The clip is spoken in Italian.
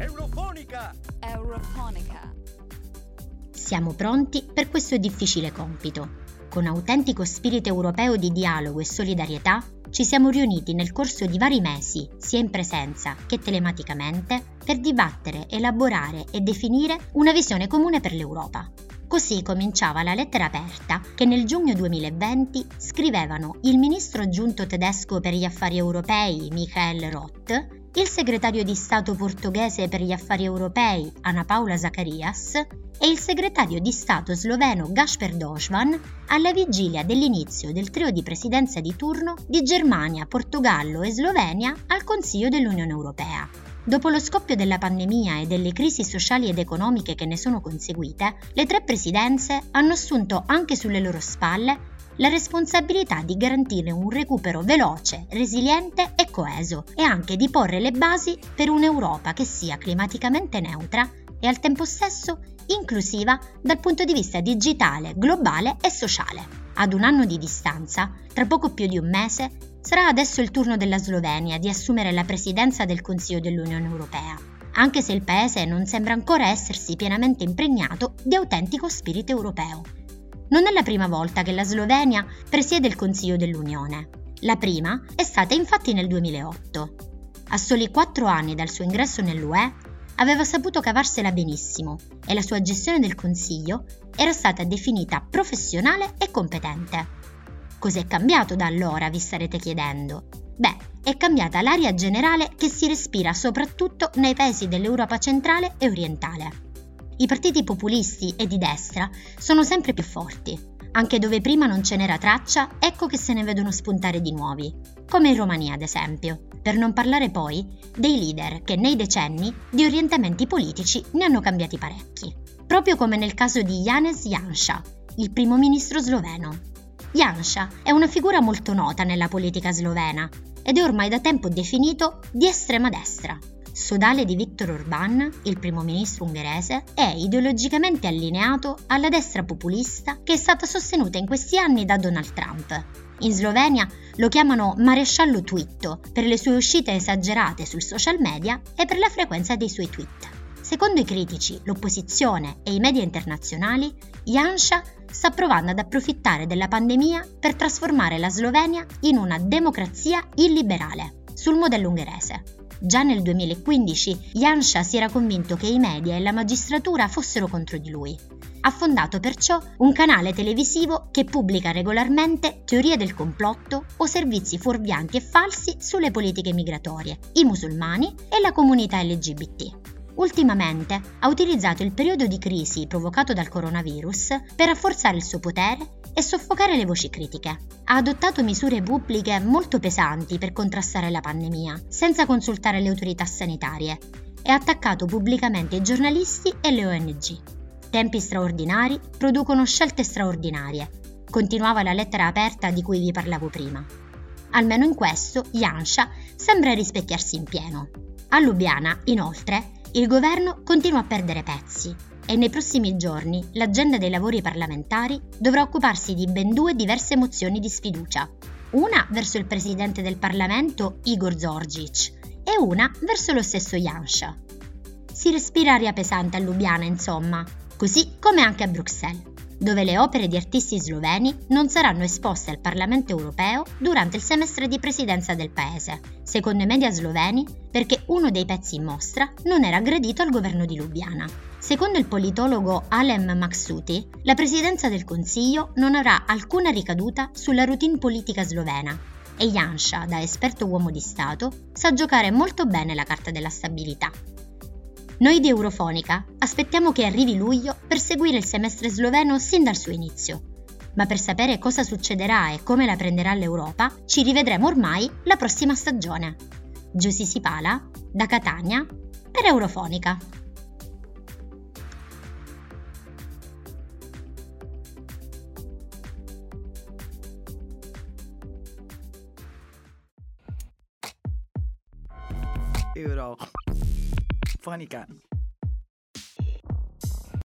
Eurofonica! Eurofonica. Siamo pronti per questo difficile compito. Con autentico spirito europeo di dialogo e solidarietà ci siamo riuniti nel corso di vari mesi, sia in presenza che telematicamente, per dibattere, elaborare e definire una visione comune per l'Europa. Così cominciava la lettera aperta che nel giugno 2020 scrivevano il ministro aggiunto tedesco per gli affari europei Michael Roth, il segretario di Stato portoghese per gli affari europei Ana Paula Zacarias e il segretario di Stato sloveno Gasper Dožvan alla vigilia dell'inizio del trio di presidenza di turno di Germania, Portogallo e Slovenia al Consiglio dell'Unione Europea. Dopo lo scoppio della pandemia e delle crisi sociali ed economiche che ne sono conseguite, le tre presidenze hanno assunto anche sulle loro spalle la responsabilità di garantire un recupero veloce, resiliente e coeso e anche di porre le basi per un'Europa che sia climaticamente neutra e al tempo stesso inclusiva dal punto di vista digitale, globale e sociale. Ad un anno di distanza, tra poco più di un mese, Sarà adesso il turno della Slovenia di assumere la presidenza del Consiglio dell'Unione Europea, anche se il paese non sembra ancora essersi pienamente impregnato di autentico spirito europeo. Non è la prima volta che la Slovenia presiede il Consiglio dell'Unione. La prima è stata infatti nel 2008. A soli quattro anni dal suo ingresso nell'UE aveva saputo cavarsela benissimo e la sua gestione del Consiglio era stata definita professionale e competente. Cos'è cambiato da allora, vi starete chiedendo? Beh, è cambiata l'aria generale che si respira soprattutto nei paesi dell'Europa centrale e orientale. I partiti populisti e di destra sono sempre più forti. Anche dove prima non ce n'era traccia, ecco che se ne vedono spuntare di nuovi, come in Romania ad esempio, per non parlare poi dei leader che nei decenni di orientamenti politici ne hanno cambiati parecchi, proprio come nel caso di Janez Janša, il primo ministro sloveno. Janša è una figura molto nota nella politica slovena ed è ormai da tempo definito di estrema destra. Sodale di Viktor Orbán, il primo ministro ungherese, è ideologicamente allineato alla destra populista che è stata sostenuta in questi anni da Donald Trump. In Slovenia lo chiamano maresciallo Twitto per le sue uscite esagerate sul social media e per la frequenza dei suoi tweet. Secondo i critici, l'opposizione e i media internazionali, Janša sta provando ad approfittare della pandemia per trasformare la Slovenia in una democrazia illiberale, sul modello ungherese. Già nel 2015 Janša si era convinto che i media e la magistratura fossero contro di lui. Ha fondato perciò un canale televisivo che pubblica regolarmente teorie del complotto o servizi fuorvianti e falsi sulle politiche migratorie, i musulmani e la comunità LGBT. Ultimamente ha utilizzato il periodo di crisi provocato dal coronavirus per rafforzare il suo potere e soffocare le voci critiche. Ha adottato misure pubbliche molto pesanti per contrastare la pandemia, senza consultare le autorità sanitarie, e ha attaccato pubblicamente i giornalisti e le ONG. Tempi straordinari producono scelte straordinarie, continuava la lettera aperta di cui vi parlavo prima. Almeno in questo, Janša sembra rispecchiarsi in pieno. A Lubiana, inoltre, il governo continua a perdere pezzi e nei prossimi giorni l'agenda dei lavori parlamentari dovrà occuparsi di ben due diverse mozioni di sfiducia, una verso il presidente del Parlamento Igor Zorgic e una verso lo stesso Janša. Si respira aria pesante a Lubiana, insomma, così come anche a Bruxelles dove le opere di artisti sloveni non saranno esposte al Parlamento europeo durante il semestre di presidenza del paese, secondo i media sloveni perché uno dei pezzi in mostra non era gradito al governo di Lubiana. Secondo il politologo Alem Maksuti, la presidenza del Consiglio non avrà alcuna ricaduta sulla routine politica slovena e Janša, da esperto uomo di Stato, sa giocare molto bene la carta della stabilità. Noi di Eurofonica aspettiamo che arrivi luglio per seguire il semestre sloveno sin dal suo inizio. Ma per sapere cosa succederà e come la prenderà l'Europa, ci rivedremo ormai la prossima stagione. Giusy Sipala, da Catania, per Eurofonica. Euro. Funny cat.